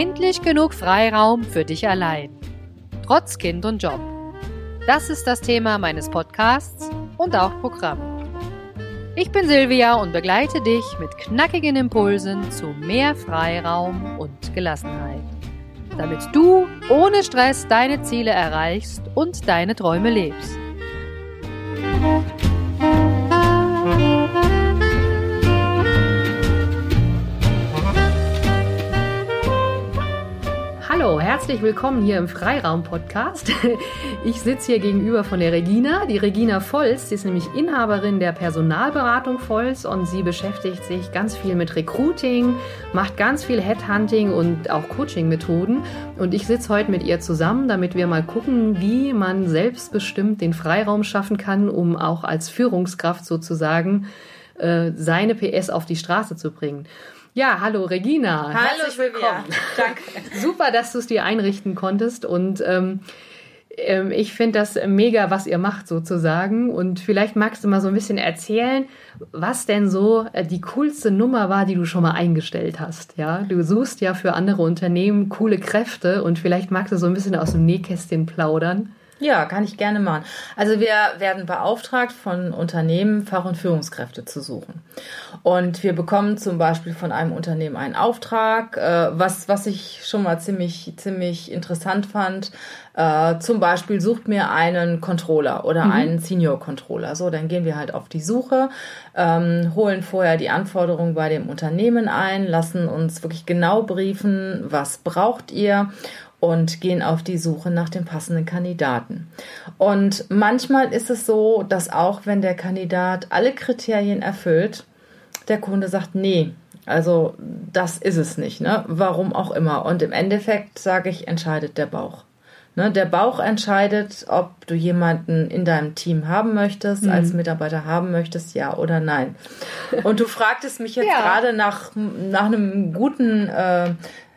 Endlich genug Freiraum für dich allein. Trotz Kind und Job. Das ist das Thema meines Podcasts und auch Programm. Ich bin Silvia und begleite dich mit knackigen Impulsen zu mehr Freiraum und Gelassenheit, damit du ohne Stress deine Ziele erreichst und deine Träume lebst. Herzlich willkommen hier im Freiraum-Podcast. Ich sitze hier gegenüber von der Regina. Die Regina Volz, die ist nämlich Inhaberin der Personalberatung Volz und sie beschäftigt sich ganz viel mit Recruiting, macht ganz viel Headhunting und auch Coaching-Methoden. Und ich sitze heute mit ihr zusammen, damit wir mal gucken, wie man selbstbestimmt den Freiraum schaffen kann, um auch als Führungskraft sozusagen äh, seine PS auf die Straße zu bringen. Ja, hallo Regina. Hallo Herzlich willkommen. Danke. Super, dass du es dir einrichten konntest und ähm, ähm, ich finde das mega, was ihr macht sozusagen. Und vielleicht magst du mal so ein bisschen erzählen, was denn so äh, die coolste Nummer war, die du schon mal eingestellt hast. Ja, du suchst ja für andere Unternehmen coole Kräfte und vielleicht magst du so ein bisschen aus dem Nähkästchen plaudern. Ja, kann ich gerne machen. Also wir werden beauftragt von Unternehmen, Fach- und Führungskräfte zu suchen. Und wir bekommen zum Beispiel von einem Unternehmen einen Auftrag, äh, was, was ich schon mal ziemlich, ziemlich interessant fand. Äh, zum Beispiel sucht mir einen Controller oder mhm. einen Senior Controller. So, dann gehen wir halt auf die Suche, ähm, holen vorher die Anforderungen bei dem Unternehmen ein, lassen uns wirklich genau briefen, was braucht ihr und gehen auf die Suche nach dem passenden Kandidaten. Und manchmal ist es so, dass auch wenn der Kandidat alle Kriterien erfüllt, der Kunde sagt, nee, also das ist es nicht, ne? Warum auch immer. Und im Endeffekt sage ich, entscheidet der Bauch. Ne, der Bauch entscheidet, ob du jemanden in deinem Team haben möchtest, mhm. als Mitarbeiter haben möchtest, ja oder nein. Und du fragtest mich jetzt ja. gerade nach, nach einem guten äh,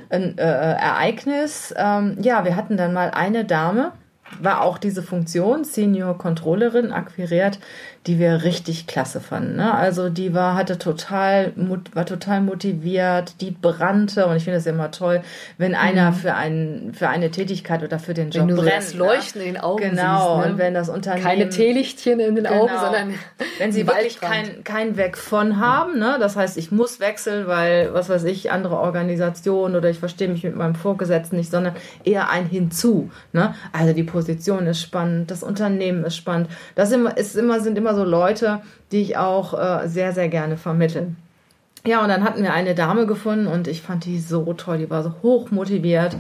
ein äh, Ereignis. Ähm, ja, wir hatten dann mal eine Dame, war auch diese Funktion, Senior Controllerin, akquiriert, die wir richtig klasse fanden. Ne? Also die war, hatte total, war total motiviert, die brannte und ich finde es immer toll, wenn einer mhm. für einen, für eine Tätigkeit oder für den Job wenn du brennt. Das ne? Leuchten in den Augen Genau, siehst, ne? und wenn das Unternehmen... Keine Teelichtchen in den genau, Augen, sondern Wenn sie wirklich kein, kein Weg von haben, ne? das heißt, ich muss wechseln, weil, was weiß ich, andere Organisationen oder ich verstehe mich mit meinem Vorgesetzten nicht, sondern eher ein Hinzu. Ne? Also die Position ist spannend, das Unternehmen ist spannend. Das immer, ist immer, sind immer so Leute, die ich auch äh, sehr, sehr gerne vermittle. Ja, und dann hatten wir eine Dame gefunden und ich fand die so toll, die war so hoch motiviert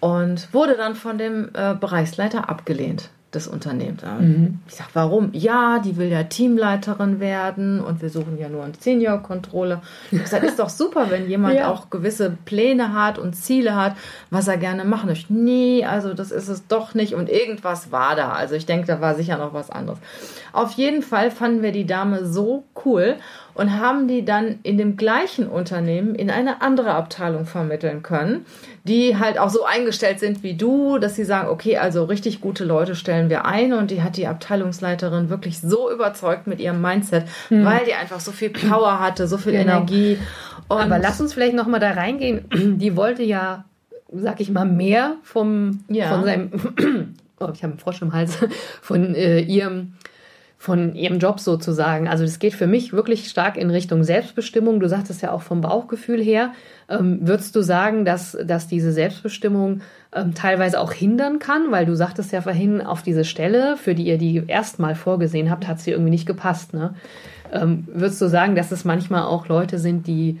und wurde dann von dem äh, Bereichsleiter abgelehnt des Unternehmens. Mhm. Ich sage, warum? Ja, die will ja Teamleiterin werden und wir suchen ja nur einen Senior-Controller. Ich sage, ist doch super, wenn jemand ja. auch gewisse Pläne hat und Ziele hat, was er gerne machen möchte. Nee, also das ist es doch nicht und irgendwas war da. Also ich denke, da war sicher noch was anderes. Auf jeden Fall fanden wir die Dame so cool und haben die dann in dem gleichen Unternehmen in eine andere Abteilung vermitteln können, die halt auch so eingestellt sind wie du, dass sie sagen, okay, also richtig gute Leute stellen wir ein und die hat die Abteilungsleiterin wirklich so überzeugt mit ihrem Mindset, hm. weil die einfach so viel Power hatte, so viel genau. Energie. Und Aber lass uns vielleicht noch mal da reingehen. Die wollte ja, sag ich mal, mehr vom ja. von seinem oh, ich habe einen Frosch im Hals von äh, ihrem von ihrem Job sozusagen. Also das geht für mich wirklich stark in Richtung Selbstbestimmung. Du sagtest ja auch vom Bauchgefühl her. Ähm, würdest du sagen, dass, dass diese Selbstbestimmung ähm, teilweise auch hindern kann? Weil du sagtest ja vorhin, auf diese Stelle, für die ihr die erstmal vorgesehen habt, hat sie irgendwie nicht gepasst. Ne? Ähm, würdest du sagen, dass es manchmal auch Leute sind, die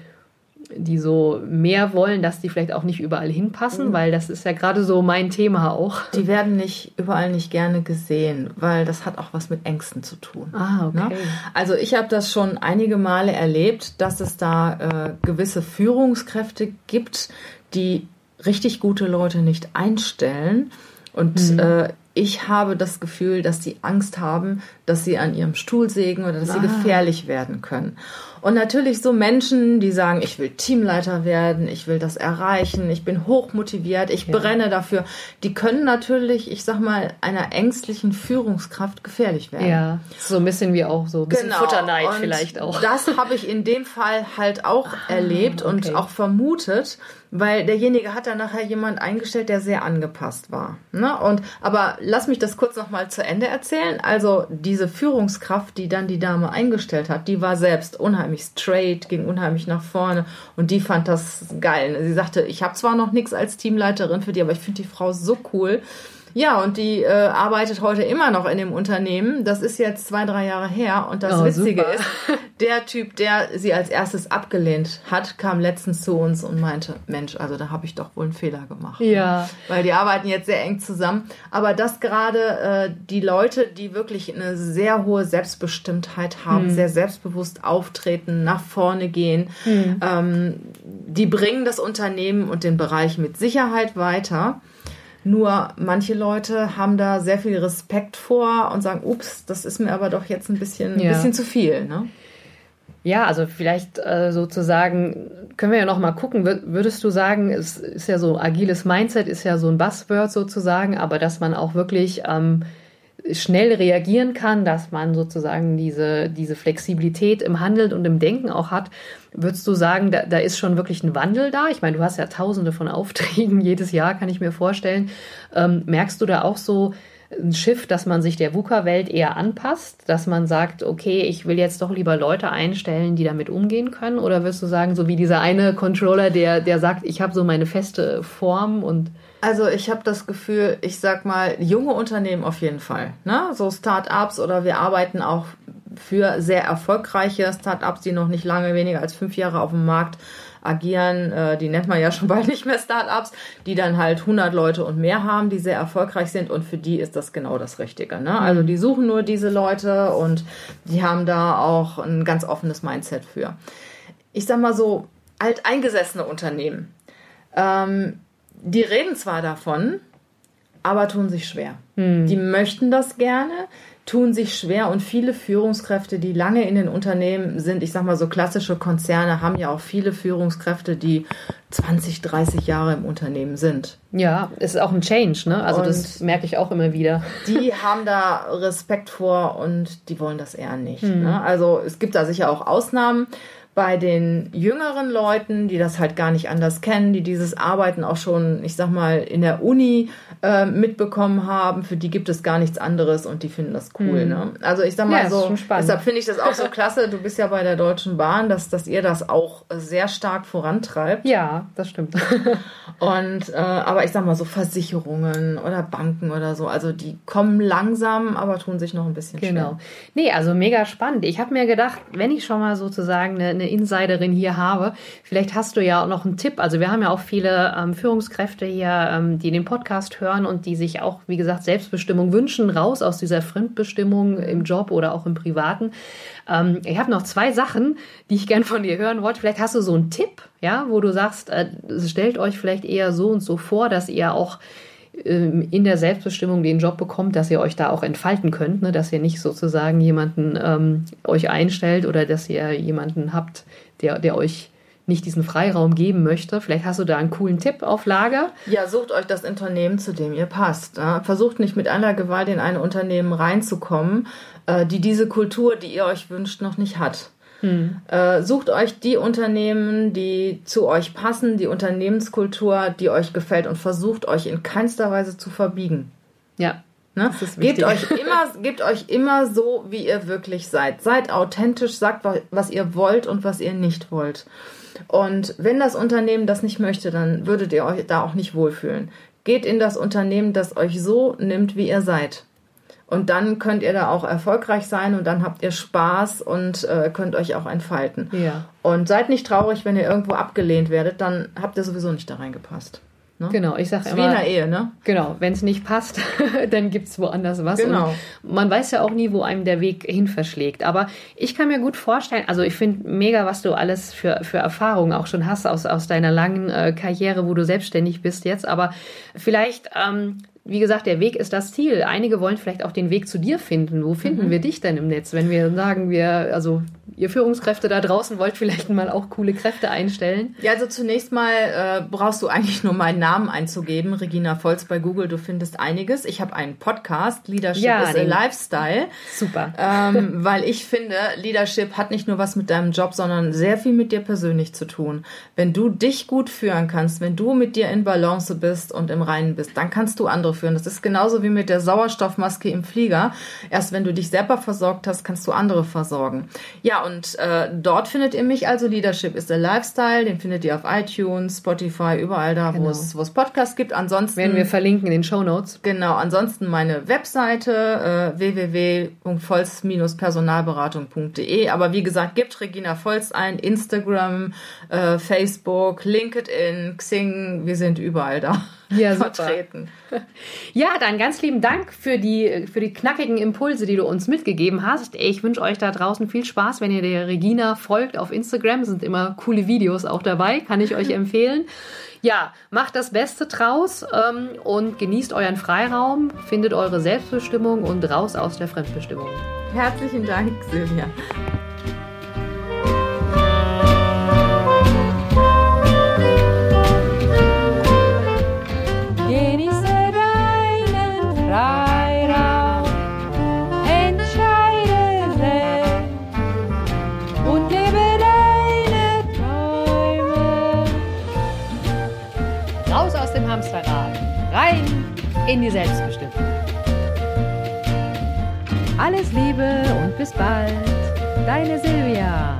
die so mehr wollen, dass die vielleicht auch nicht überall hinpassen, mhm. weil das ist ja gerade so mein Thema auch. Die werden nicht überall nicht gerne gesehen, weil das hat auch was mit Ängsten zu tun. Ah, okay. Ne? Also ich habe das schon einige Male erlebt, dass es da äh, gewisse Führungskräfte gibt, die richtig gute Leute nicht einstellen. Und mhm. äh, ich habe das Gefühl, dass die Angst haben, dass sie an ihrem Stuhl sägen oder dass ah. sie gefährlich werden können. Und natürlich so Menschen, die sagen, ich will Teamleiter werden, ich will das erreichen, ich bin hochmotiviert, ich ja. brenne dafür, die können natürlich, ich sag mal, einer ängstlichen Führungskraft gefährlich werden. Ja, so ein bisschen wie auch so ein bisschen genau. Futterneid und vielleicht auch. Das habe ich in dem Fall halt auch ah, erlebt okay. und auch vermutet weil derjenige hat dann nachher jemand eingestellt, der sehr angepasst war. Ne? Und aber lass mich das kurz noch mal zu Ende erzählen. Also diese Führungskraft, die dann die Dame eingestellt hat, die war selbst unheimlich straight, ging unheimlich nach vorne und die fand das geil. Sie sagte, ich habe zwar noch nichts als Teamleiterin für die, aber ich finde die Frau so cool ja, und die äh, arbeitet heute immer noch in dem Unternehmen. Das ist jetzt zwei, drei Jahre her. Und das oh, Witzige super. ist, der Typ, der sie als erstes abgelehnt hat, kam letztens zu uns und meinte, Mensch, also da habe ich doch wohl einen Fehler gemacht. Ja. Weil die arbeiten jetzt sehr eng zusammen. Aber das gerade äh, die Leute, die wirklich eine sehr hohe Selbstbestimmtheit haben, hm. sehr selbstbewusst auftreten, nach vorne gehen, hm. ähm, die bringen das Unternehmen und den Bereich mit Sicherheit weiter. Nur manche Leute haben da sehr viel Respekt vor und sagen, ups, das ist mir aber doch jetzt ein bisschen, ja. ein bisschen zu viel. Ne? Ja, also vielleicht äh, sozusagen können wir ja noch mal gucken. Würdest du sagen, es ist ja so agiles Mindset ist ja so ein Buzzword sozusagen, aber dass man auch wirklich ähm, schnell reagieren kann, dass man sozusagen diese, diese Flexibilität im Handeln und im Denken auch hat, würdest du sagen, da, da ist schon wirklich ein Wandel da? Ich meine, du hast ja tausende von Aufträgen jedes Jahr, kann ich mir vorstellen. Ähm, merkst du da auch so ein Schiff, dass man sich der VUCA-Welt eher anpasst, dass man sagt, okay, ich will jetzt doch lieber Leute einstellen, die damit umgehen können? Oder wirst du sagen, so wie dieser eine Controller, der, der sagt, ich habe so meine feste Form und also ich habe das Gefühl, ich sag mal, junge Unternehmen auf jeden Fall. Ne? So Start-ups oder wir arbeiten auch für sehr erfolgreiche Start-ups, die noch nicht lange, weniger als fünf Jahre auf dem Markt agieren. Äh, die nennt man ja schon bald nicht mehr Start-ups, die dann halt 100 Leute und mehr haben, die sehr erfolgreich sind und für die ist das genau das Richtige. Ne? Also mhm. die suchen nur diese Leute und die haben da auch ein ganz offenes Mindset für. Ich sag mal so, alteingesessene Unternehmen. Ähm, die reden zwar davon, aber tun sich schwer. Hm. Die möchten das gerne, tun sich schwer und viele Führungskräfte, die lange in den Unternehmen sind, ich sag mal so klassische Konzerne, haben ja auch viele Führungskräfte, die 20, 30 Jahre im Unternehmen sind. Ja, es ist auch ein Change, ne? Also und das merke ich auch immer wieder. Die haben da Respekt vor und die wollen das eher nicht. Hm. Ne? Also es gibt da sicher auch Ausnahmen bei den jüngeren Leuten, die das halt gar nicht anders kennen, die dieses Arbeiten auch schon, ich sag mal, in der Uni äh, mitbekommen haben, für die gibt es gar nichts anderes und die finden das cool. Mhm. Ne? Also ich sag mal ja, so, deshalb finde ich das auch so klasse. Du bist ja bei der Deutschen Bahn, dass, dass ihr das auch sehr stark vorantreibt. Ja, das stimmt. und äh, aber ich sag mal so Versicherungen oder Banken oder so, also die kommen langsam, aber tun sich noch ein bisschen genau. schwer. Nee, also mega spannend. Ich habe mir gedacht, wenn ich schon mal sozusagen eine, eine Insiderin hier habe. Vielleicht hast du ja auch noch einen Tipp. Also wir haben ja auch viele ähm, Führungskräfte hier, ähm, die den Podcast hören und die sich auch, wie gesagt, Selbstbestimmung wünschen, raus aus dieser Fremdbestimmung im Job oder auch im Privaten. Ähm, ich habe noch zwei Sachen, die ich gern von dir hören wollte. Vielleicht hast du so einen Tipp, ja, wo du sagst, äh, stellt euch vielleicht eher so und so vor, dass ihr auch in der Selbstbestimmung den Job bekommt, dass ihr euch da auch entfalten könnt, ne? dass ihr nicht sozusagen jemanden ähm, euch einstellt oder dass ihr jemanden habt, der, der euch nicht diesen Freiraum geben möchte. Vielleicht hast du da einen coolen Tipp auf Lager. Ja, sucht euch das Unternehmen, zu dem ihr passt. Versucht nicht mit aller Gewalt in ein Unternehmen reinzukommen, äh, die diese Kultur, die ihr euch wünscht, noch nicht hat. Hm. Äh, sucht euch die Unternehmen, die zu euch passen, die Unternehmenskultur, die euch gefällt und versucht euch in keinster Weise zu verbiegen. Ja. Ne? Gebt euch immer, gebt euch immer so, wie ihr wirklich seid. Seid authentisch, sagt, was ihr wollt und was ihr nicht wollt. Und wenn das Unternehmen das nicht möchte, dann würdet ihr euch da auch nicht wohlfühlen. Geht in das Unternehmen, das euch so nimmt, wie ihr seid. Und dann könnt ihr da auch erfolgreich sein und dann habt ihr Spaß und äh, könnt euch auch entfalten. Ja. Und seid nicht traurig, wenn ihr irgendwo abgelehnt werdet, dann habt ihr sowieso nicht da reingepasst. Ne? Genau, ich sage immer. Wie in der Ehe, ne? Genau, wenn es nicht passt, dann gibt es woanders was. Genau. Und man weiß ja auch nie, wo einem der Weg hin verschlägt. Aber ich kann mir gut vorstellen, also ich finde mega, was du alles für, für Erfahrungen auch schon hast aus, aus deiner langen äh, Karriere, wo du selbstständig bist jetzt. Aber vielleicht ähm, wie gesagt, der Weg ist das Ziel. Einige wollen vielleicht auch den Weg zu dir finden. Wo finden mhm. wir dich denn im Netz, wenn wir sagen, wir, also ihr Führungskräfte da draußen wollt vielleicht mal auch coole Kräfte einstellen? Ja, also zunächst mal äh, brauchst du eigentlich nur meinen Namen einzugeben, Regina Volz bei Google. Du findest einiges. Ich habe einen Podcast, Leadership ja, is a Lifestyle. Super. Ähm, weil ich finde, Leadership hat nicht nur was mit deinem Job, sondern sehr viel mit dir persönlich zu tun. Wenn du dich gut führen kannst, wenn du mit dir in Balance bist und im Reinen bist, dann kannst du andere führen. Das ist genauso wie mit der Sauerstoffmaske im Flieger. Erst wenn du dich selber versorgt hast, kannst du andere versorgen. Ja, und äh, dort findet ihr mich also. Leadership is a Lifestyle. Den findet ihr auf iTunes, Spotify, überall da, genau. wo es wo es Podcasts gibt. Ansonsten werden wir verlinken in den Show Notes. Genau. Ansonsten meine Webseite äh, www.volz-personalberatung.de. Aber wie gesagt, gibt Regina Volz ein Instagram, äh, Facebook, LinkedIn, Xing. Wir sind überall da ja, vertreten. Ja, dann ganz lieben Dank für die, für die knackigen Impulse, die du uns mitgegeben hast. Ich wünsche euch da draußen viel Spaß, wenn ihr der Regina folgt auf Instagram. Sind immer coole Videos auch dabei, kann ich euch empfehlen. Ja, macht das Beste draus ähm, und genießt euren Freiraum, findet eure Selbstbestimmung und raus aus der Fremdbestimmung. Herzlichen Dank, Silvia. Hamsterrad. Rein in die Selbstbestimmung. Alles Liebe und bis bald. Deine Silvia.